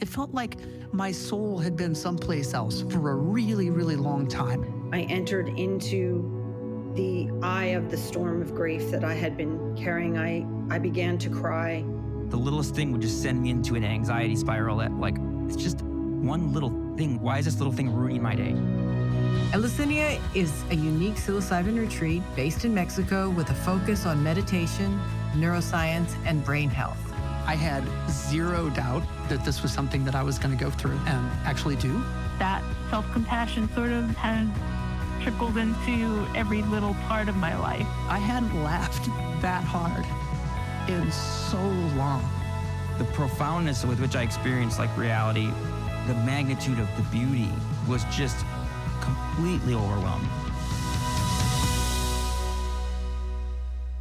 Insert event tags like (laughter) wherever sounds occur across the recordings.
It felt like my soul had been someplace else for a really, really long time. I entered into the eye of the storm of grief that I had been carrying. I, I began to cry. The littlest thing would just send me into an anxiety spiral that, like, it's just one little thing. Why is this little thing ruining my day? Eleusinia is a unique psilocybin retreat based in Mexico with a focus on meditation, neuroscience, and brain health. I had zero doubt that this was something that I was going to go through and actually do. That self compassion sort of has trickled into every little part of my life. I hadn't laughed that hard in so long. The profoundness with which I experienced like reality, the magnitude of the beauty was just completely overwhelming.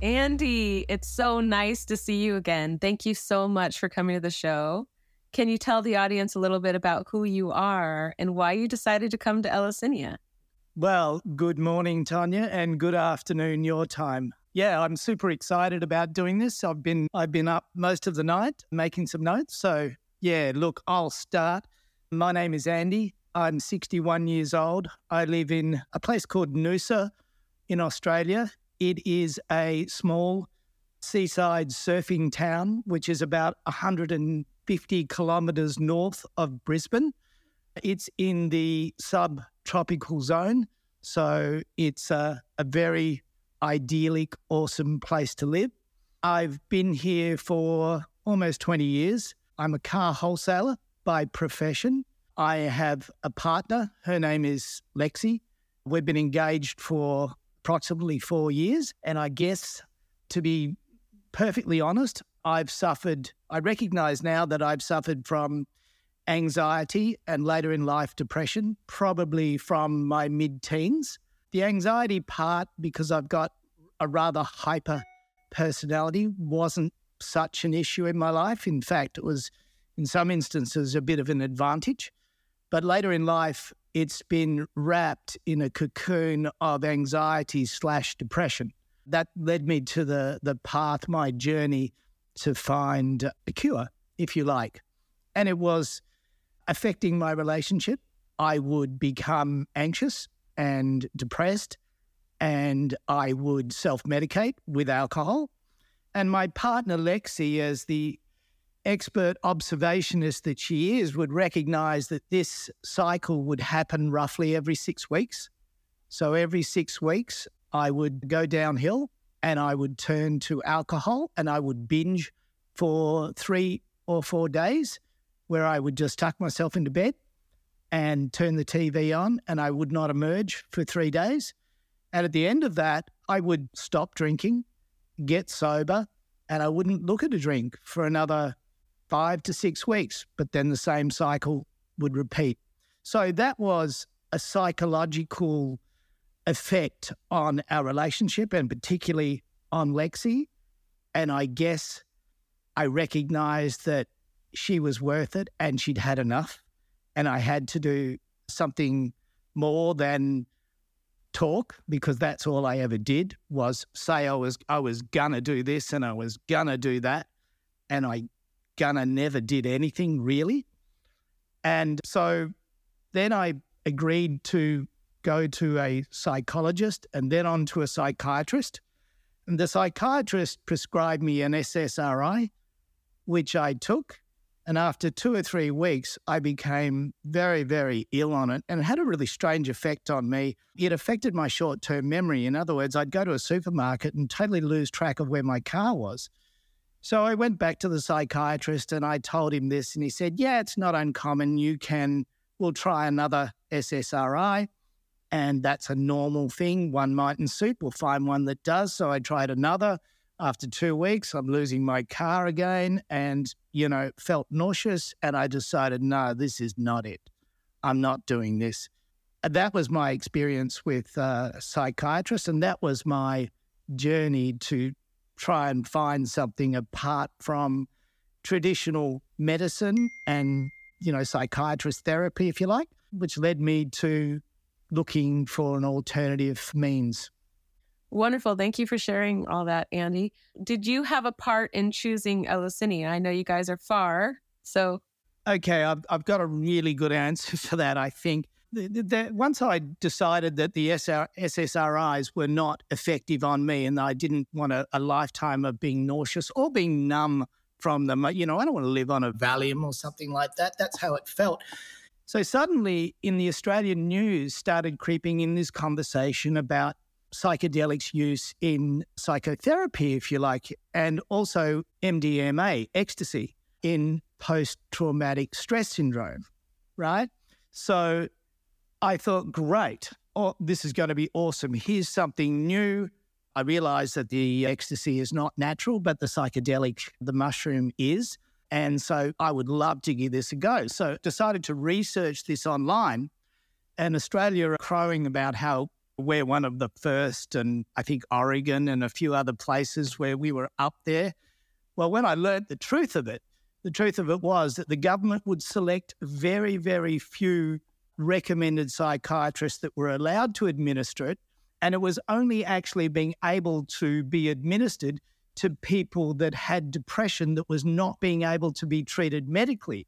Andy, it's so nice to see you again. Thank you so much for coming to the show. Can you tell the audience a little bit about who you are and why you decided to come to Eleusinia? Well, good morning, Tanya, and good afternoon your time. Yeah, I'm super excited about doing this. I've been I've been up most of the night making some notes. So, yeah, look, I'll start. My name is Andy. I'm 61 years old. I live in a place called Noosa in Australia. It is a small seaside surfing town which is about 150 kilometers north of Brisbane. It's in the subtropical zone. So it's a, a very idyllic, awesome place to live. I've been here for almost 20 years. I'm a car wholesaler by profession. I have a partner. Her name is Lexi. We've been engaged for approximately four years. And I guess, to be perfectly honest, I've suffered, I recognize now that I've suffered from anxiety and later in life depression, probably from my mid teens. The anxiety part, because I've got a rather hyper personality, wasn't such an issue in my life. In fact, it was in some instances a bit of an advantage. But later in life, it's been wrapped in a cocoon of anxiety slash depression. That led me to the, the path, my journey to find a cure, if you like. And it was affecting my relationship. I would become anxious and depressed, and I would self medicate with alcohol. And my partner, Lexi, as the expert observationist that she is, would recognize that this cycle would happen roughly every six weeks. So every six weeks, I would go downhill and I would turn to alcohol and I would binge for three or four days where I would just tuck myself into bed and turn the TV on and I would not emerge for three days. And at the end of that, I would stop drinking, get sober, and I wouldn't look at a drink for another five to six weeks. But then the same cycle would repeat. So that was a psychological effect on our relationship and particularly on Lexi. And I guess I recognized that she was worth it and she'd had enough. And I had to do something more than talk because that's all I ever did was say I was I was gonna do this and I was gonna do that. And I gonna never did anything really. And so then I agreed to go to a psychologist and then on to a psychiatrist. And the psychiatrist prescribed me an SSRI, which I took. And after two or three weeks, I became very, very ill on it and it had a really strange effect on me. It affected my short term memory. In other words, I'd go to a supermarket and totally lose track of where my car was. So I went back to the psychiatrist and I told him this, and he said, Yeah, it's not uncommon. You can, we'll try another SSRI. And that's a normal thing. One mightn't suit. We'll find one that does. So I tried another. After two weeks, I'm losing my car again and, you know, felt nauseous. And I decided, no, this is not it. I'm not doing this. And that was my experience with uh, a psychiatrist. And that was my journey to try and find something apart from traditional medicine and, you know, psychiatrist therapy, if you like, which led me to looking for an alternative means. Wonderful. Thank you for sharing all that, Andy. Did you have a part in choosing Eleusinia? I know you guys are far. So Okay, I've, I've got a really good answer (laughs) for that, I think. The, the, once I decided that the SR, SSRIs were not effective on me and I didn't want a, a lifetime of being nauseous or being numb from them, you know, I don't want to live on a Valium or something like that. That's how it felt. So suddenly in the Australian news started creeping in this conversation about psychedelics use in psychotherapy, if you like, and also MDMA, ecstasy, in post traumatic stress syndrome, right? So I thought, great, oh, this is going to be awesome. Here's something new. I realized that the ecstasy is not natural, but the psychedelic, the mushroom is. And so I would love to give this a go. So decided to research this online. And Australia are crowing about how we're one of the first, and I think Oregon and a few other places where we were up there. Well, when I learned the truth of it, the truth of it was that the government would select very, very few recommended psychiatrists that were allowed to administer it. And it was only actually being able to be administered to people that had depression that was not being able to be treated medically.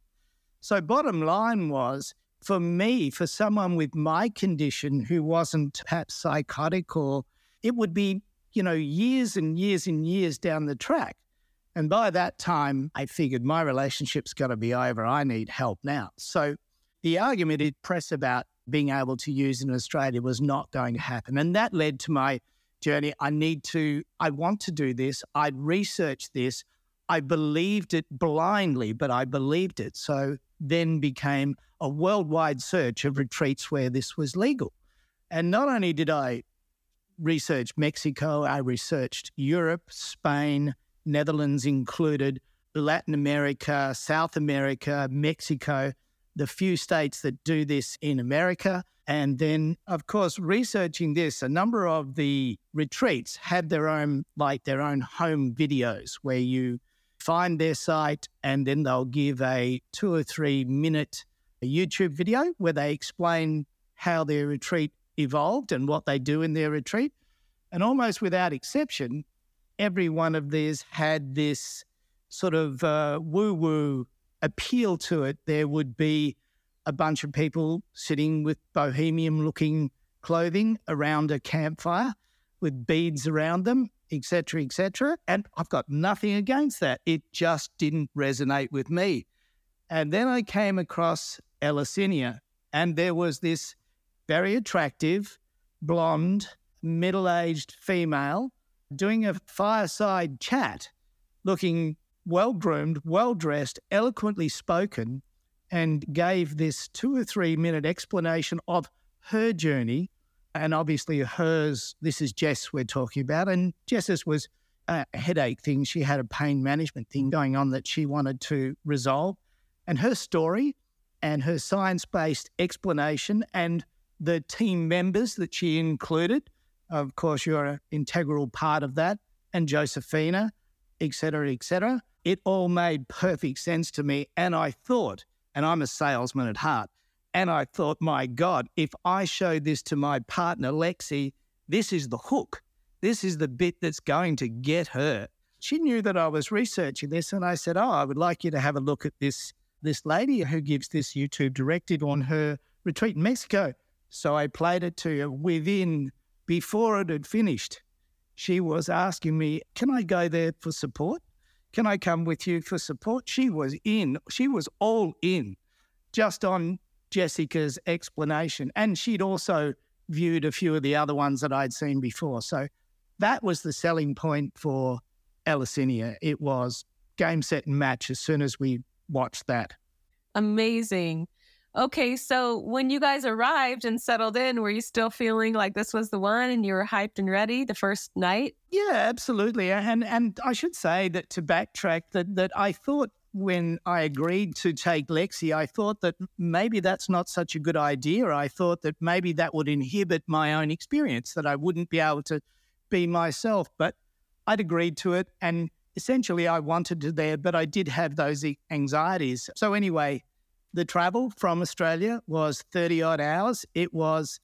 So, bottom line was for me, for someone with my condition who wasn't perhaps psychotic or it would be, you know, years and years and years down the track. And by that time, I figured my relationship's got to be over. I need help now. So the argument it press about being able to use in Australia was not going to happen. And that led to my journey. I need to, I want to do this. I'd researched this. I believed it blindly, but I believed it. So then became a worldwide search of retreats where this was legal. And not only did I research Mexico, I researched Europe, Spain, Netherlands included, Latin America, South America, Mexico, the few states that do this in America. And then, of course, researching this, a number of the retreats had their own, like their own home videos where you find their site and then they'll give a two or three minute YouTube video where they explain how their retreat evolved and what they do in their retreat. And almost without exception, every one of these had this sort of uh, woo woo appeal to it. There would be a bunch of people sitting with bohemian looking clothing around a campfire with beads around them, etc., etc. And I've got nothing against that. It just didn't resonate with me. And then I came across Eleusinia, and there was this very attractive, blonde, middle aged female doing a fireside chat, looking well groomed, well dressed, eloquently spoken, and gave this two or three minute explanation of her journey. And obviously, hers, this is Jess we're talking about. And Jess's was a headache thing. She had a pain management thing mm. going on that she wanted to resolve. And her story and her science based explanation and the team members that she included, of course, you're an integral part of that, and Josephina, et cetera, et cetera. It all made perfect sense to me. And I thought, and I'm a salesman at heart. And I thought, my God, if I show this to my partner, Lexi, this is the hook. This is the bit that's going to get her. She knew that I was researching this, and I said, Oh, I would like you to have a look at this, this lady who gives this YouTube directive on her retreat in Mexico. So I played it to her within, before it had finished. She was asking me, Can I go there for support? Can I come with you for support? She was in, she was all in just on Jessica's explanation. And she'd also viewed a few of the other ones that I'd seen before. So that was the selling point for Eleusinia. It was game, set, and match as soon as we watched that. Amazing. Okay, so when you guys arrived and settled in, were you still feeling like this was the one and you were hyped and ready the first night? Yeah, absolutely. And and I should say that to backtrack that that I thought when I agreed to take Lexi, I thought that maybe that's not such a good idea. I thought that maybe that would inhibit my own experience, that I wouldn't be able to be myself. But I'd agreed to it and essentially I wanted to there, but I did have those anxieties. So anyway, the travel from Australia was 30 odd hours. It was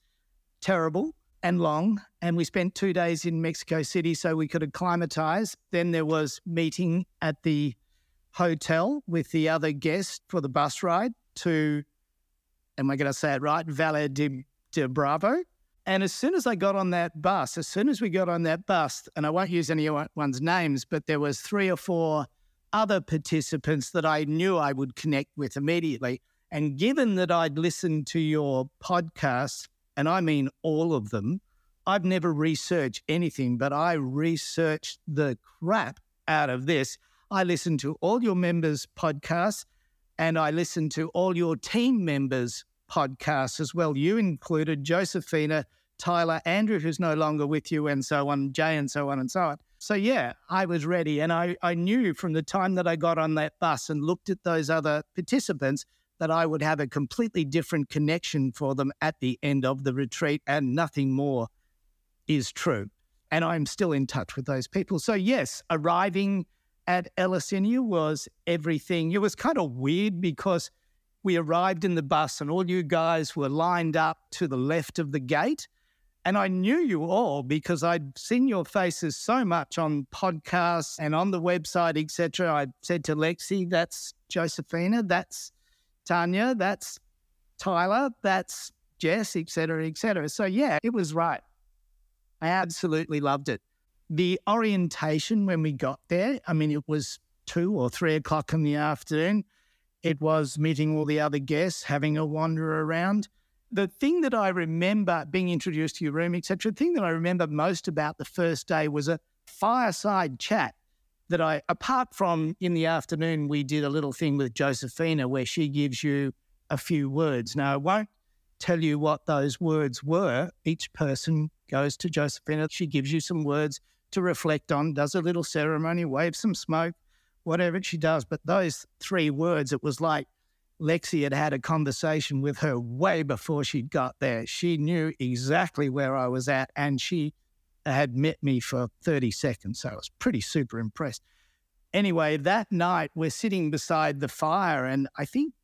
terrible and long. And we spent two days in Mexico City so we could acclimatize. Then there was meeting at the hotel with the other guest for the bus ride to, am I going to say it right? Valle de, de Bravo. And as soon as I got on that bus, as soon as we got on that bus, and I won't use anyone's names, but there was three or four other participants that I knew I would connect with immediately. And given that I'd listened to your podcast, and I mean all of them, I've never researched anything, but I researched the crap out of this. I listened to all your members' podcasts and I listened to all your team members' podcasts as well. You included Josephina, Tyler, Andrew, who's no longer with you, and so on, Jay, and so on and so on. So, yeah, I was ready. And I, I knew from the time that I got on that bus and looked at those other participants that I would have a completely different connection for them at the end of the retreat, and nothing more is true. And I'm still in touch with those people. So, yes, arriving at Eleusinia was everything. It was kind of weird because we arrived in the bus and all you guys were lined up to the left of the gate. And I knew you all because I'd seen your faces so much on podcasts and on the website, etc. I said to Lexi, that's Josephina, that's Tanya, that's Tyler, that's Jess, etc., etc. So yeah, it was right. I absolutely loved it. The orientation when we got there, I mean, it was two or three o'clock in the afternoon. It was meeting all the other guests, having a wander around. The thing that I remember being introduced to your room, etc., the thing that I remember most about the first day was a fireside chat that I, apart from in the afternoon, we did a little thing with Josephina where she gives you a few words. Now, I won't tell you what those words were. Each person goes to Josephina. She gives you some words to reflect on, does a little ceremony, waves some smoke, whatever she does. But those three words, it was like Lexi had had a conversation with her way before she'd got there. She knew exactly where I was at and she had met me for 30 seconds. So I was pretty super impressed. Anyway, that night we're sitting beside the fire, and I think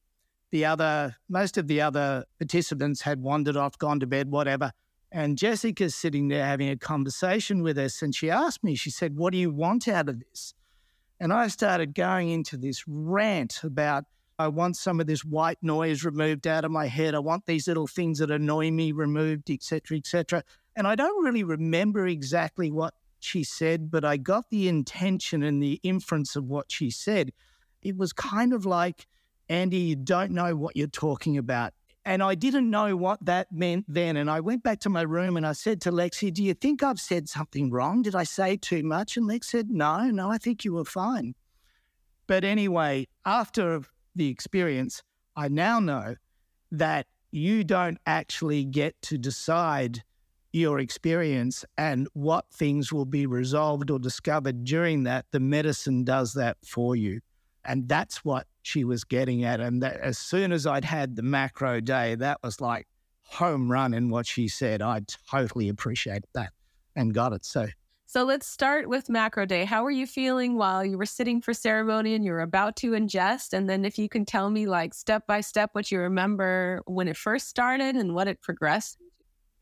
the other, most of the other participants had wandered off, gone to bed, whatever. And Jessica's sitting there having a conversation with us. And she asked me, she said, What do you want out of this? And I started going into this rant about I want some of this white noise removed out of my head. I want these little things that annoy me removed, etc., etc. And I don't really remember exactly what she said, but I got the intention and the inference of what she said. It was kind of like, Andy, you don't know what you're talking about. And I didn't know what that meant then. And I went back to my room and I said to Lexi, Do you think I've said something wrong? Did I say too much? And Lex said, No, no, I think you were fine. But anyway, after the experience, I now know that you don't actually get to decide your experience and what things will be resolved or discovered during that. The medicine does that for you. And that's what she was getting at. And that, as soon as I'd had the macro day, that was like home run in what she said. I totally appreciate that and got it. So so let's start with macro day. How were you feeling while you were sitting for ceremony and you were about to ingest? And then if you can tell me like step by step what you remember when it first started and what it progressed.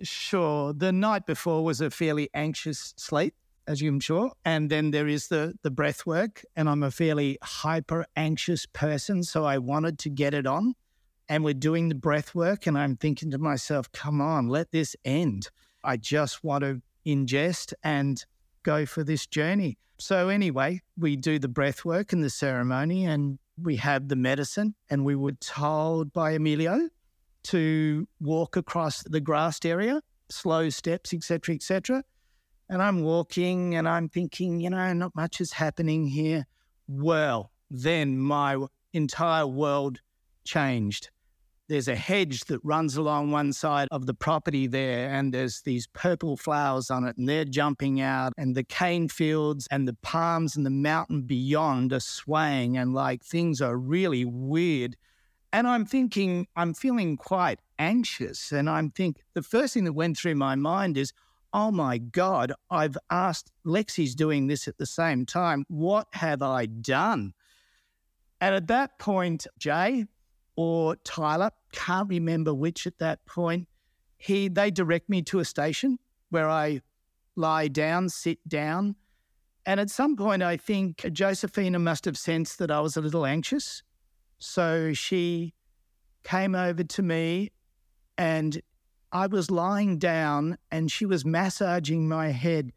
Sure. The night before was a fairly anxious sleep, as you're sure. And then there is the the breath work. And I'm a fairly hyper anxious person. So I wanted to get it on. And we're doing the breath work. And I'm thinking to myself, come on, let this end. I just want to ingest and go for this journey. So, anyway, we do the breath work and the ceremony, and we have the medicine. And we were told by Emilio to walk across the grassed area, slow steps, etc., etc. And I'm walking and I'm thinking, you know, not much is happening here. Well, then my entire world changed there's a hedge that runs along one side of the property there, and there's these purple flowers on it, and they're jumping out, and the cane fields and the palms and the mountain beyond are swaying, and like things are really weird. And I'm thinking, I'm feeling quite anxious. And I'm think the first thing that went through my mind is, oh my God, I've asked, Lexi's doing this at the same time. What have I done? And at that point, Jay, or Tyler, can't remember which at that point. He they direct me to a station where I lie down, sit down, And at some point, I think Josephina must have sensed that I was a little anxious. So she came over to me and I was lying down and she was massaging my head.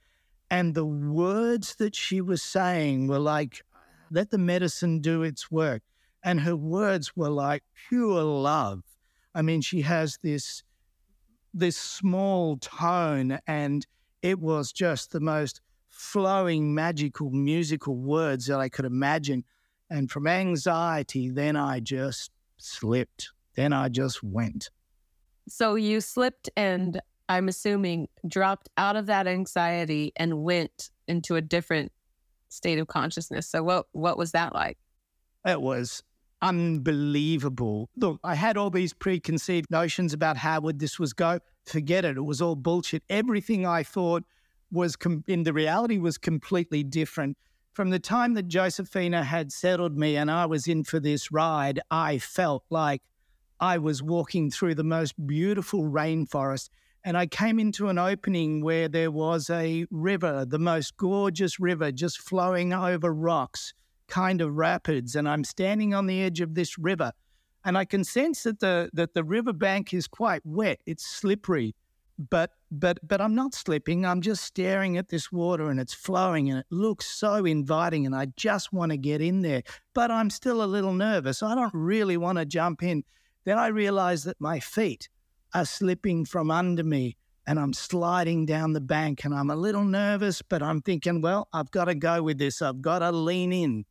And the words that she was saying were like, let the medicine do its work. And her words were like pure love. I mean, she has this this small tone, and it was just the most flowing, magical, musical words that I could imagine. And from anxiety, then I just slipped. Then I just went. So you slipped and I'm assuming dropped out of that anxiety and went into a different state of consciousness. So what what was that like? It was unbelievable. Look, I had all these preconceived notions about how would this was go. Forget it. It was all bullshit. Everything I thought was com- in the reality was completely different. From the time that Josephina had settled me and I was in for this ride, I felt like I was walking through the most beautiful rainforest. And I came into an opening where there was a river, the most gorgeous river, just flowing over rocks, kind of rapids. And I'm standing on the edge of this river. And I can sense that the that the riverbank is quite wet. It's slippery but but but I'm not slipping. I'm just staring at this water and it's flowing and it looks so inviting and I just want to get in there. But I'm still a little nervous. I don't really want to jump in. Then I realize that my feet are slipping from under me and I'm sliding down the bank and I'm a little nervous, but I'm thinking, well, I've got to go with this. I've got to lean in.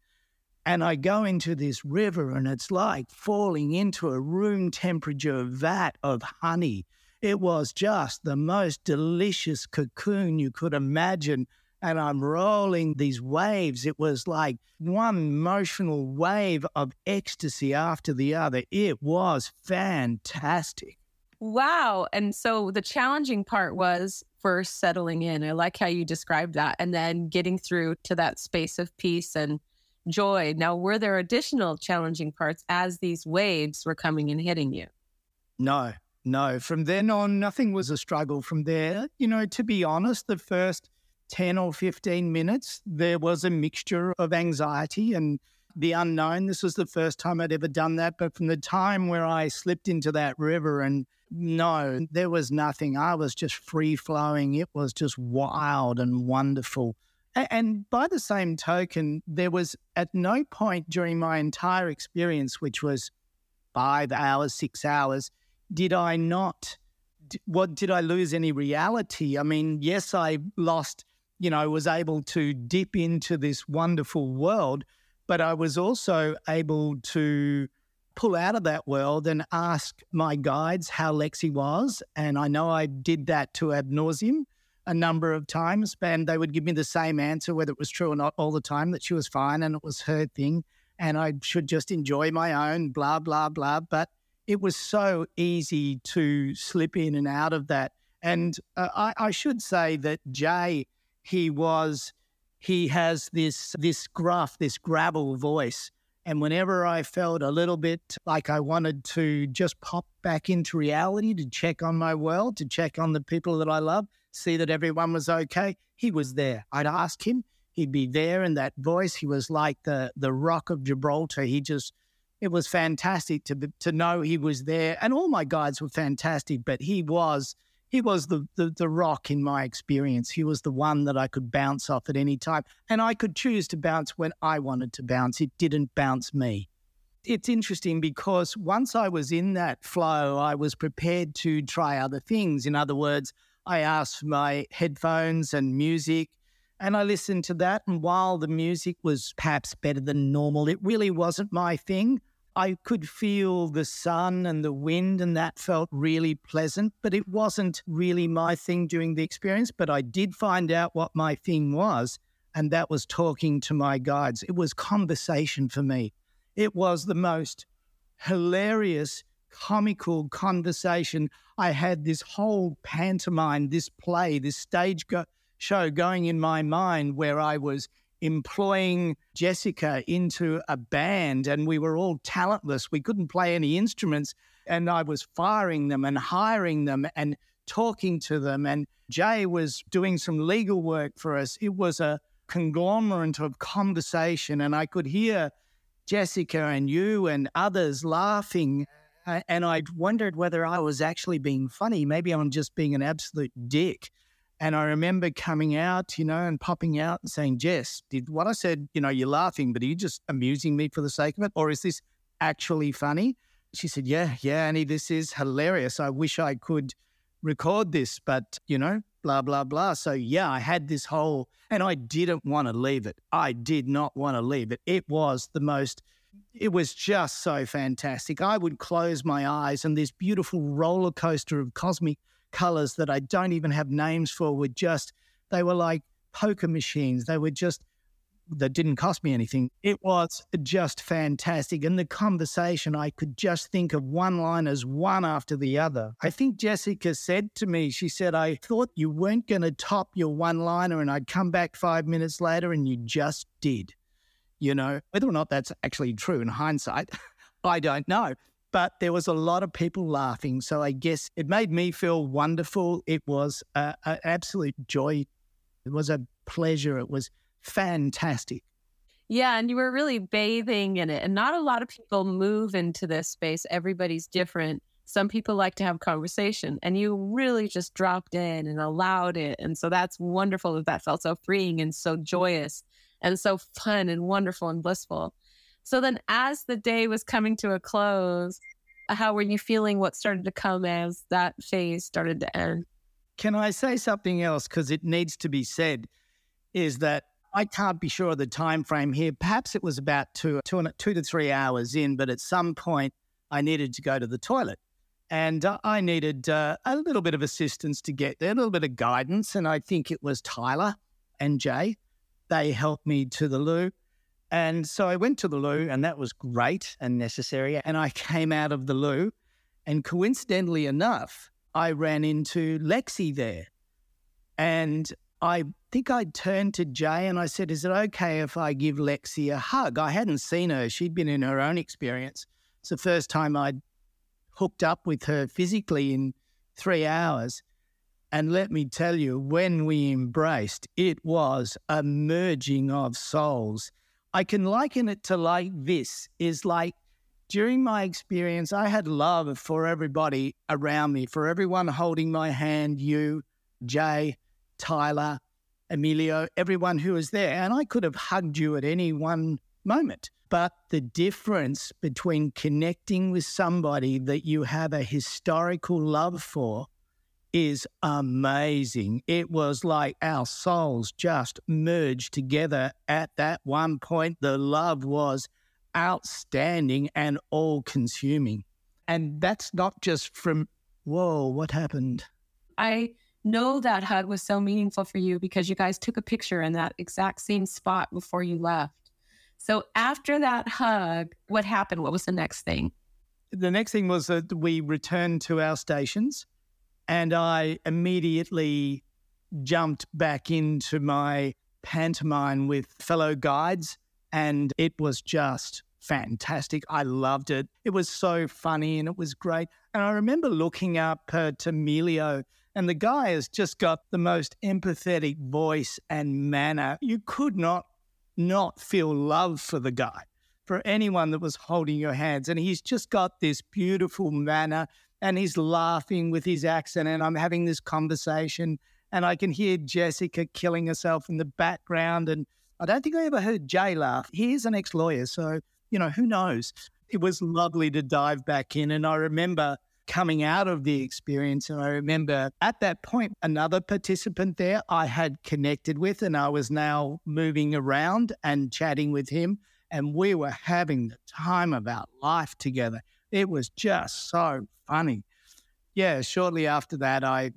And I go into this river and it's like falling into a room temperature vat of honey it was just the most delicious cocoon you could imagine. And I'm rolling these waves. It was like one emotional wave of ecstasy after the other. It was fantastic. Wow. And so the challenging part was first settling in. I like how you described that. And then getting through to that space of peace and joy. Now, were there additional challenging parts as these waves were coming and hitting you? No, no, from then on, nothing was a struggle from there. You know, to be honest, the first 10 or 15 minutes, there was a mixture of anxiety and the unknown. This was the first time I'd ever done that. But from the time where I slipped into that river and no, there was nothing. I was just free flowing. It was just wild and wonderful. And by the same token, there was at no point during my entire experience, which was five hours, six hours, did I not? What did I lose any reality? I mean, yes, I lost, you know, was able to dip into this wonderful world, but I was also able to pull out of that world and ask my guides how Lexi was. And I know I did that to ad nauseum a number of times, and they would give me the same answer, whether it was true or not, all the time that she was fine and it was her thing. And I should just enjoy my own, blah, blah, blah. But it was so easy to slip in and out of that. And uh, I, I, should say that Jay, he was, he has this this gruff, this gravel voice. And whenever I felt a little bit like I wanted to just pop back into reality to check on my world, to check on the people that I love, see that everyone was okay, he was there. I'd ask him, he'd be there in that voice. He was like the the rock of Gibraltar. He just it was fantastic to to know he was there, and all my guides were fantastic. But he was he was the, the the rock in my experience. He was the one that I could bounce off at any time, and I could choose to bounce when I wanted to bounce. It didn't bounce me. It's interesting because once I was in that flow, I was prepared to try other things. In other words, I asked for my headphones and music and I listened to that. And while the music was perhaps better than normal, it really wasn't my thing. I could feel the sun and the wind, and that felt really pleasant, but it wasn't really my thing during the experience. But I did find out what my thing was, and that was talking to my guides. It was conversation for me. It was the most hilarious, comical conversation. I had this whole pantomime, this play, this stage go- show going in my mind where I was employing Jessica into a band and we were all talentless. We couldn't play any instruments. And I was firing them and hiring them and talking to them. And Jay was doing some legal work for us. It was a conglomerate of conversation, and I could hear Jessica and you and others laughing. And I wondered whether I was actually being funny. Maybe I'm just being an absolute dick. And I remember coming out, you know, and popping out and saying, Jess, did what I said, you know, you're laughing, but are you just amusing me for the sake of it? Or is this actually funny? She said, Yeah, yeah, Annie, this is hilarious. I wish I could record this, but, you know, blah, blah, blah. So, yeah, I had this whole, and I didn't want to leave it. I did not want to leave it. It was the most, it was just so fantastic. I would close my eyes and this beautiful roller coaster of cosmic colors that I don't even have names for were just, they were like poker machines. They were just, that didn't cost me anything. It was just fantastic. And the conversation, I could just think of one liners one after the other. I think Jessica said to me, she said, I thought you weren't going to top your one liner and I'd come back five minutes later and you just did. You know, whether or not that's actually true in hindsight, (laughs) I don't know but there was a lot of people laughing. So I guess it made me feel wonderful. It was an absolute joy. It was a pleasure. It was fantastic. Yeah, and you were really bathing in it. And not a lot of people move into this space. Everybody's different. Some people like to have conversation, and you really just dropped in and allowed it. And so that's wonderful that that felt so freeing and so joyous and so fun and wonderful and blissful. So then, as the day was coming to a close, how were you feeling? What started to come as that phase started to end? Can I say something else? Because it needs to be said. Is that I can't be sure of the time frame here. Perhaps it was about two, two, two to three hours in, but at some point I needed to go to the toilet. And uh, I needed uh, a little bit of assistance to get there, a little bit of guidance. And I think it was Tyler and Jay. They helped me to the loo. And so I went to the loo, and that was great and necessary. And I (laughs) came out of the loo, and coincidentally enough, I ran into Lexi there. And I think I turned to Jay and I said, Is it okay if I give Lexi a hug? I hadn't seen her. She'd been in her own experience. It's the first time I'd hooked up with her physically in three hours. And let me tell you, when we embraced, it was a merging of souls. I can liken it to like this is like during my experience, I had love for everybody around me, for everyone holding my hand, you, Jay, Tyler, Emilio, everyone who was there. And I could have hugged you at any one moment. But the difference between connecting with somebody that you have a historical love for is amazing. It was like our souls just merged together at that one point. The love was outstanding and all consuming. And that's not just from, whoa, what happened? I know that hug was so meaningful for you because you guys took a picture in that exact same spot before you left. So after that hug, what happened? What was the next thing? The next thing was that we returned to our stations and I immediately jumped back into my pantomime with fellow guides, and it was just fantastic. I loved it. It was so funny and it was great. And I remember looking up uh, to Emilio, and the guy has just got the most empathetic voice and manner. You could not not feel love for the guy, for anyone that was holding your hands. And he's just got this beautiful manner and he's laughing with his accent, and I'm having this conversation, and I can hear Jessica killing herself in the background. And I don't think I ever heard Jay laugh. He is an ex lawyer, so, you know, who knows? It was lovely to dive back in. And I remember coming out of the experience. And I remember at that point, another participant there I had connected with, and I was now moving around and chatting with him. And we were having the time of our life together. It was just so funny. Yeah, shortly after that, I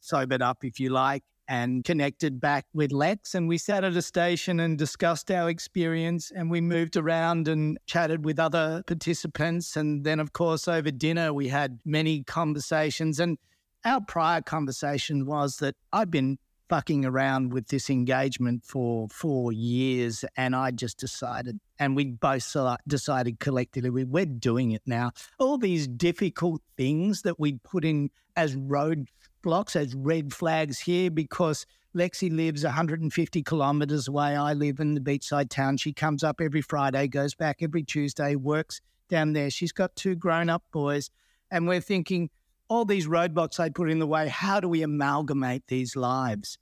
sobered up, if you like, and connected back with Lex. And we sat at a station and discussed our experience. And we moved around and chatted with other participants. And then, of course, over dinner, we had many conversations. And our prior conversation was that I'd been fucking around with this engagement for four years. And I just decided, and we both decided collectively, we're doing it now. All these difficult things that we put in as roadblocks, as red flags here, because Lexi lives 150 kilometers away. I live in the beachside town. She comes up every Friday, goes back every Tuesday, works down there. She's got two grown up boys. And we're thinking, all these roadblocks they put in the way, how do we amalgamate these lives?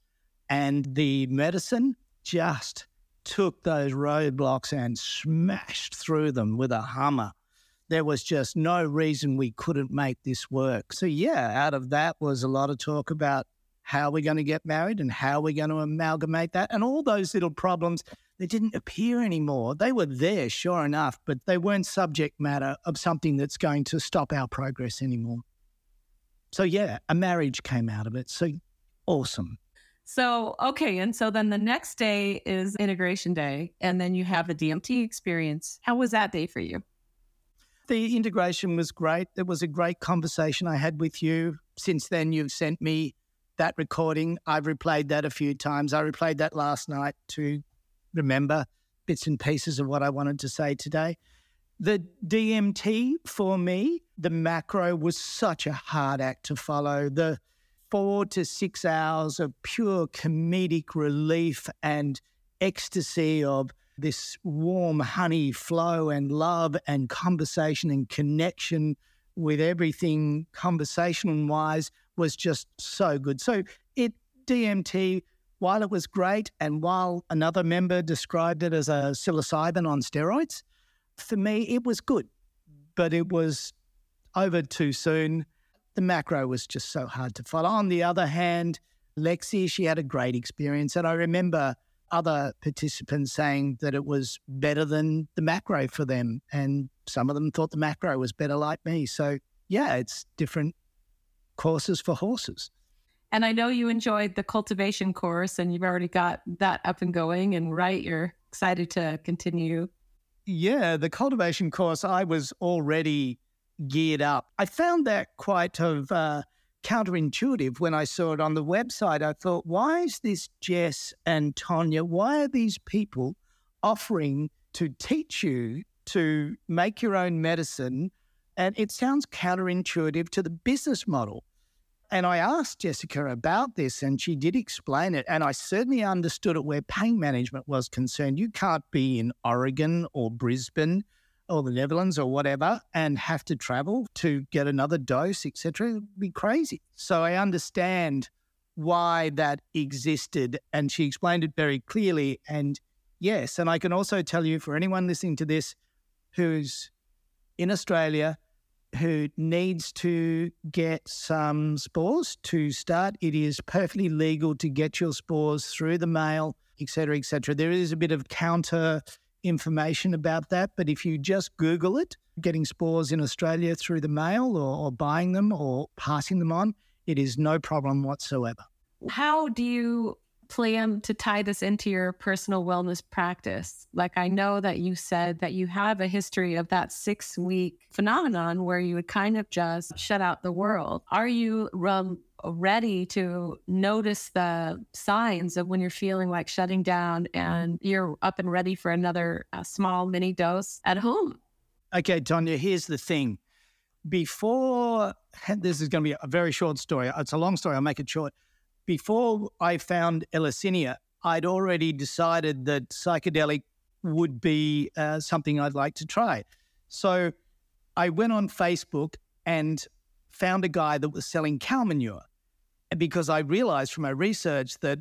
And the medicine just took those roadblocks and smashed through them with a hammer. There was just no reason we couldn't make this work. So, yeah, out of that was a lot of talk about how we're going to get married and how we're going to amalgamate that. And all those little problems, they didn't appear anymore. They were there, sure enough, but they weren't subject matter of something that's going to stop our progress anymore. So, yeah, a marriage came out of it. So, awesome. So, okay. And so then the next day is integration day, and then you have the DMT experience. How was that day for you? The integration was great. It was a great conversation I had with you. Since then, you've sent me that recording. I've replayed that a few times. I replayed that last night to remember bits and pieces of what I wanted to say today. The DMT for me, the macro was such a hard act to follow. The four to six hours of pure comedic relief and ecstasy of this warm honey flow and love and conversation and connection with everything conversation wise was just so good. So it DMT, while it was great, and while another member described it as a psilocybin on steroids, for me it was good, but it was over too soon. The macro was just so hard to follow. On the other hand, Lexi, she had a great experience, and I remember other participants saying that it was better than the macro for them, and some of them thought the macro was better like me. So yeah, it's different courses for horses. And I know you enjoyed the cultivation course and you've already got that up and going and right, you're excited to continue. Yeah, the cultivation course, I was already geared up. I found that quite of uh, counterintuitive when I saw it on the website. I thought, why is this Jess and Tanya? Why are these people offering to teach you to make your own medicine? And it sounds counterintuitive to the business model. And I asked Jessica about this, and she did explain it. And I certainly understood it where pain management was concerned. You can't be in Oregon or Brisbane or the Netherlands or whatever and have to travel to get another dose, etc. It'd be crazy. So I understand why that existed. And she explained it very clearly. And yes, and I can also tell you for anyone listening to this who's in Australia who needs to get some spores to start. It is perfectly legal to get your spores through the mail, etc., etc. There is a bit of counter information about that, but if you just Google it, getting spores in Australia through the mail or, or buying them or passing them on, it is no problem whatsoever. How do you plan to tie this into your personal wellness practice? Like, I know that you said that you have a history of that six week phenomenon where you would kind of just shut out the world. Are you um, ready to notice the signs of when you're feeling like shutting down and you're up and ready for another uh, small mini dose at home? Okay, Tanya, here's the thing. Before, (laughs) this is going to be a very short story. It's a long story. I'll make it short before I found Eleusinia, I'd already decided that psychedelic would be uh, something I'd like to try. So I went on Facebook and found a guy that was selling cow manure. because I realized from my research that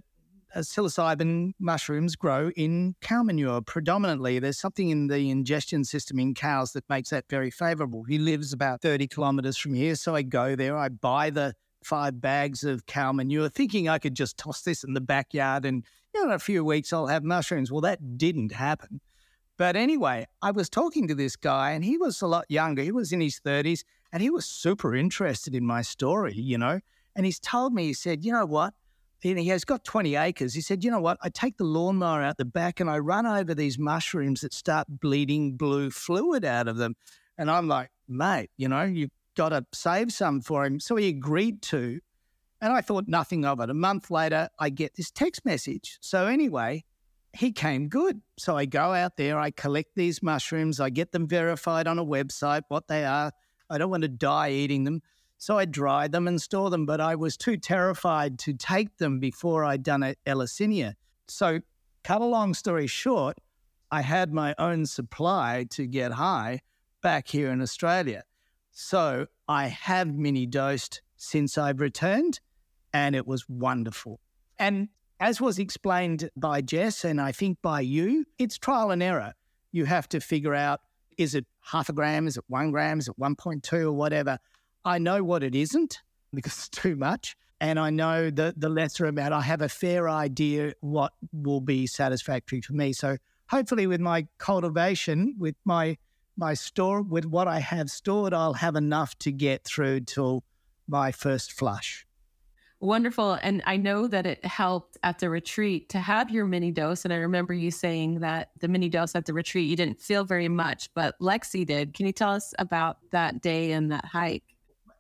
uh, psilocybin mushrooms grow in cow manure predominantly. There's something in the ingestion system in cows that makes that very favorable. He lives about 30 kilometers from here. So I go there, I buy the five bags of cow manure, thinking I could just toss this in the backyard and you know, in a few weeks I'll have mushrooms. Well, that didn't happen. But anyway, I was talking to this guy and he was a lot younger. He was in his 30s and he was super interested in my story, you know. And he's told me, he said, you know what? And he has got 20 acres. He said, you know what? I take the lawnmower out the back and I run over these mushrooms that start bleeding blue fluid out of them. And I'm like, mate, you know, you got to save some for him. So he agreed to. And I thought nothing of it. A month later, I get this text message. So anyway, he came good. So I go out there, I collect these mushrooms, I get them verified on a website, what they are. I don't want to die eating them. So I dry them and store them, but I was too terrified to take them before I'd done a Eleusinia. So, cut a long story short, I had my own supply to get high back here in Australia. So I have mini dosed since I've returned, and it was wonderful. And as was explained by Jess, and I think by you, it's trial and error. You have to figure out is it half a gram, is it one gram, is it 1.2 or whatever. I know what it isn't (laughs) because it's too much. And I know the, the lesser amount, I have a fair idea what will be satisfactory for me. So hopefully with my cultivation, with my my store, with what I have stored, I'll have enough to get through till my first flush. Wonderful. And I know that it helped at the retreat to have your mini dose. And I remember you saying that the mini dose at the retreat, you didn't feel very much, but Lexi did. Can you tell us about that day and that hike?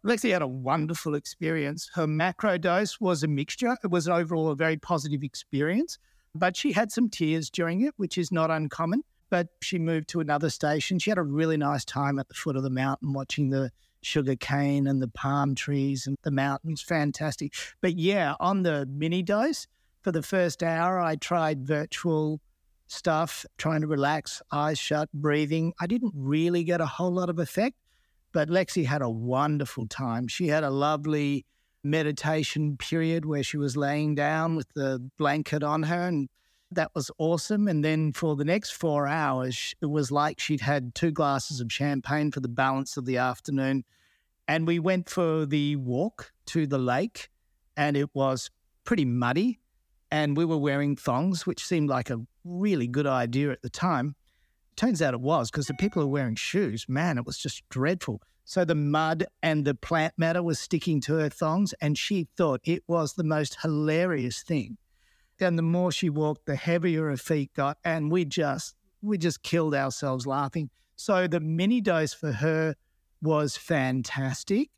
Lexi had a wonderful experience. Her macro dose was a mixture. It was overall a very positive experience, but she had some tears during it, which is not uncommon. But she moved to another station. She had a really nice time at the foot of the mountain watching the sugar cane and the palm trees and the mountains. Fantastic. But yeah, on the mini dose, for the first hour, I tried virtual stuff, trying to relax, eyes shut, breathing. I didn't really get a whole lot of effect, but Lexi had a wonderful time. She had a lovely meditation period where she was laying down with the blanket on her and that was awesome. And then for the next four hours, it was like she'd had two glasses of champagne for the balance of the afternoon. And we went for the walk to the lake, and it was pretty muddy. And we were wearing thongs, which seemed like a really good idea at the time. Turns out it was because the people were wearing shoes, man, it was just dreadful. So the mud and the plant matter was sticking to her thongs, and she thought it was the most hilarious thing and the more she walked, the heavier her feet got, and we just we just killed ourselves laughing. So the mini dose for her was fantastic.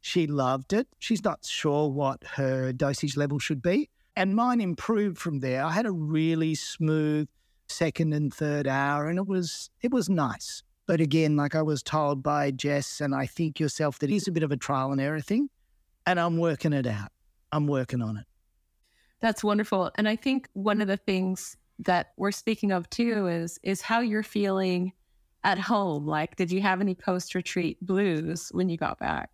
She loved it. She's not sure what her dosage level should be. And mine improved from there. I had a really smooth second and third hour and it was it was nice. But again, like I was told by Jess and I think yourself that is a bit of a trial and error thing. And I'm working it out. I'm working on it. That's wonderful. And I think one of the things that we're speaking of too is is how you're feeling at home. Like, did you have any post retreat blues when you got back?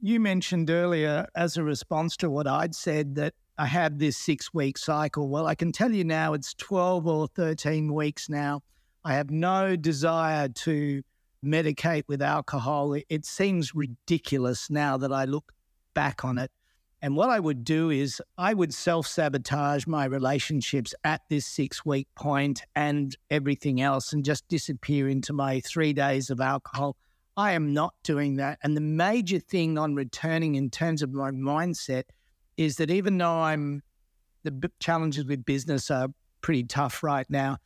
You mentioned earlier, as a response to what I'd said, that I had this six week cycle. Well, I can tell you now it's 12 or 13 weeks now. I have no desire to medicate with alcohol. It seems ridiculous now that I look back on it. And what I would do is I would self sabotage my relationships at this six week point and everything else and just disappear into my three days of alcohol. I am not doing that. And the major thing on returning in terms of my mindset is that even though I'm, the challenges with business are pretty tough right now,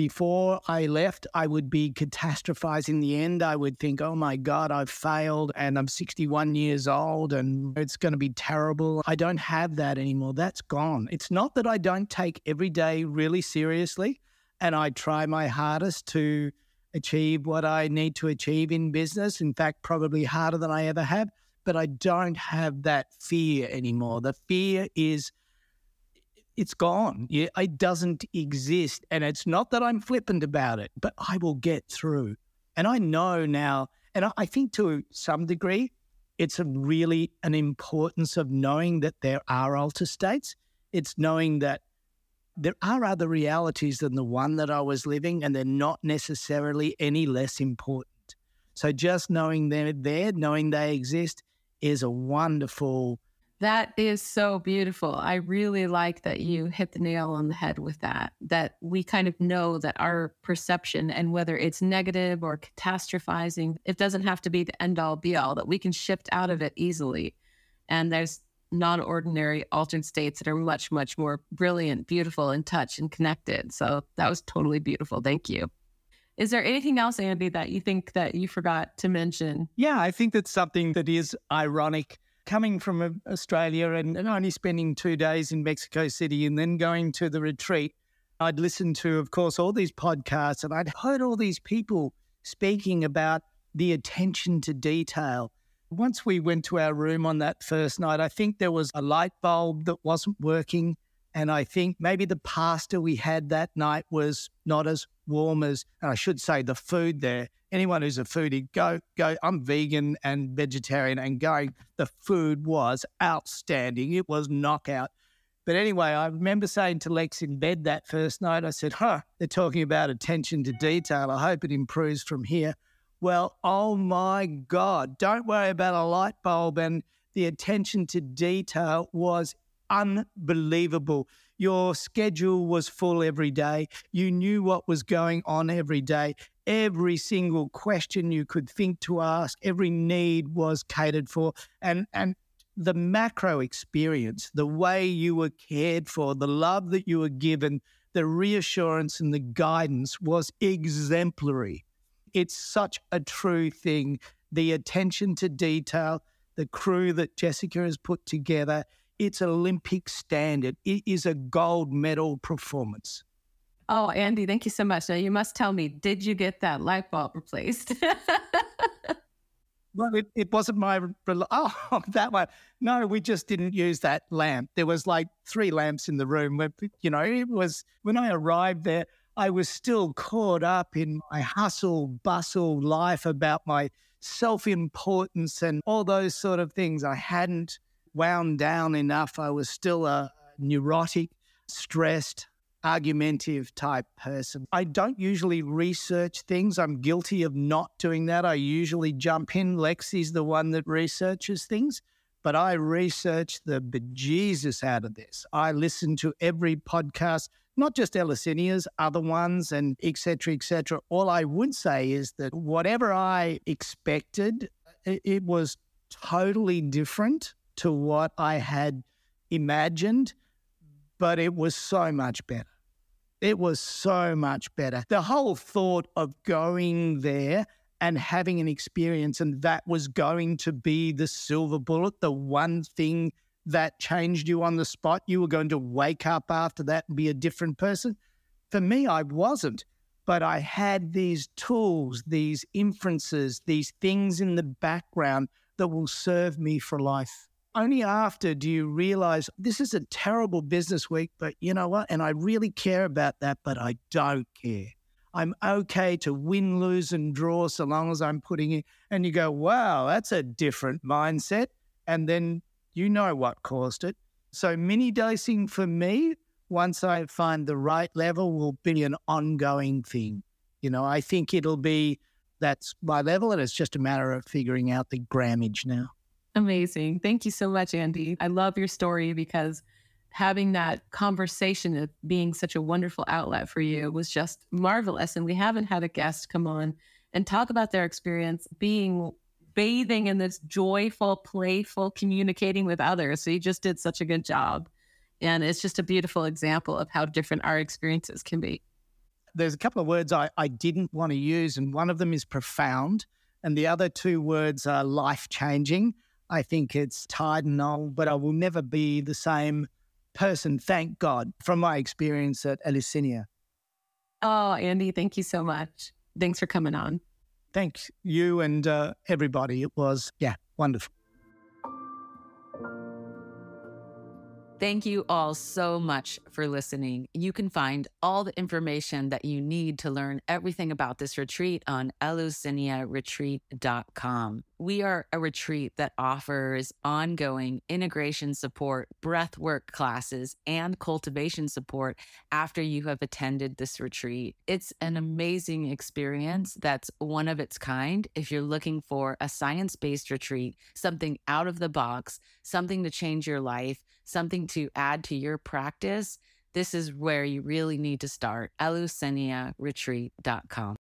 before I left, I would be catastrophizing the end. I would think, oh my God, I've failed and I'm 61 years old and it's going to be terrible. I don't have that anymore. That's gone. It's not that I don't take every day really seriously and I try my hardest to achieve what I need to achieve in business. In fact, probably harder than I ever have, but I don't have that fear anymore. The fear is it's gone. It doesn't exist. And it's not that I'm flippant about it, but I will get through. And I know now, and I think to some degree, it's really an importance of knowing that there are alter states. It's knowing that there are other realities than the one that I was living, and they're not necessarily any less important. So just knowing they're there, knowing they exist, is a wonderful that is so beautiful. I really like that you hit the nail on the head with that. That we kind of know that our perception and whether it's negative or catastrophizing, it doesn't have to be the end all be all, that we can shift out of it easily. And there's non ordinary altered states that are much, much more brilliant, beautiful, in touch and connected. So that was totally beautiful. Thank you. Is there anything else, Andy, that you think that you forgot to mention? Yeah, I think that's something that is ironic coming from uh, Australia and, and only spending two days in Mexico City and then going to the retreat, I'd listened to, of course, all these podcasts and I'd heard all these people speaking about the attention to detail. Once we went to our room on that first night, I think there was a light bulb that wasn't working. And I think maybe the pasta we had that night was not as warm as, and I should say the food there. Anyone who's a foodie, go, go. I'm vegan and vegetarian and going, the food was outstanding. It was knockout. But anyway, I remember saying to Lex in bed that first night, I said, huh, they're talking about attention to detail. I hope it improves from here. Well, oh my God, don't worry about a light bulb. And the attention to detail was unbelievable. Your schedule was full every day. You knew what was going on every day. Every single question you could think to ask, every need was catered for. And, and the macro experience, the way you were cared for, the love that you were given, the reassurance and the guidance was exemplary. It's such a true thing. The attention to detail, the crew that Jessica has put together, it's Olympic standard. It is a gold medal performance. Oh, Andy, thank you so much. Now you must tell me, did you get that light bulb replaced? (laughs) well, it, it wasn't my (laughs) oh that one. No, we just didn't use that lamp. There was like three lamps in the room. Where You know, it was when I arrived there. I was still caught up in my hustle bustle life about my self importance and all those sort of things. I hadn't wound down enough. I was still a neurotic, stressed, argumentative type person. I don't usually research things. I'm guilty of not doing that. I usually jump in. Lexi's the one that researches things, but I research the bejesus out of this. I listen to every podcast, not just Eleusinia's, other ones, and etc. etc. All I would say is that whatever I expected, it was totally different to what I had imagined, but it was so much better. It was so much better. The whole thought of going there and having an experience, and that was going to be the silver bullet, the one thing that changed you on the spot. You were going to wake up after that and be a different person. For me, I wasn't, but I had these tools, these inferences, these things in the background that will serve me for life only after do you realize this is a terrible business week, but you know what? And I really care about that, but I don't care. I'm okay to win, lose, and draw so long as I'm putting it. And you go, wow, that's a different mindset. And then you know what caused it. So, mini dosing for me, once I find the right level, will be an ongoing thing. You know, I think it'll be that's my level, and it's just a matter of figuring out the grammage now. Amazing. Thank you so much, Andy. I love your story because having that conversation of being such a wonderful outlet for you was just marvelous. And we haven't had a guest come on and talk about their experience being bathing in this joyful, playful communicating with others. So you just did such a good job. And it's just a beautiful example of how different our experiences can be. There's a couple of words I, I didn't want to use, and one of them is profound, and the other two words are life changing. I think it's tied and old, but I will never be the same person, thank God, from my experience at Eleusinia. Oh, Andy, thank you so much. Thanks for coming on. Thank you and uh, everybody. It was, yeah, wonderful. Thank you all so much for listening. You can find all the information that you need to learn everything about this retreat on eleusiniaretreat.com. We are a retreat that offers ongoing integration support, breathwork classes, and cultivation support after you have attended this retreat. It's an amazing experience that's one of its kind. If you're looking for a science based retreat, something out of the box, something to change your life, something to add to your practice, this is where you really need to start. eleusiniaretreat.com.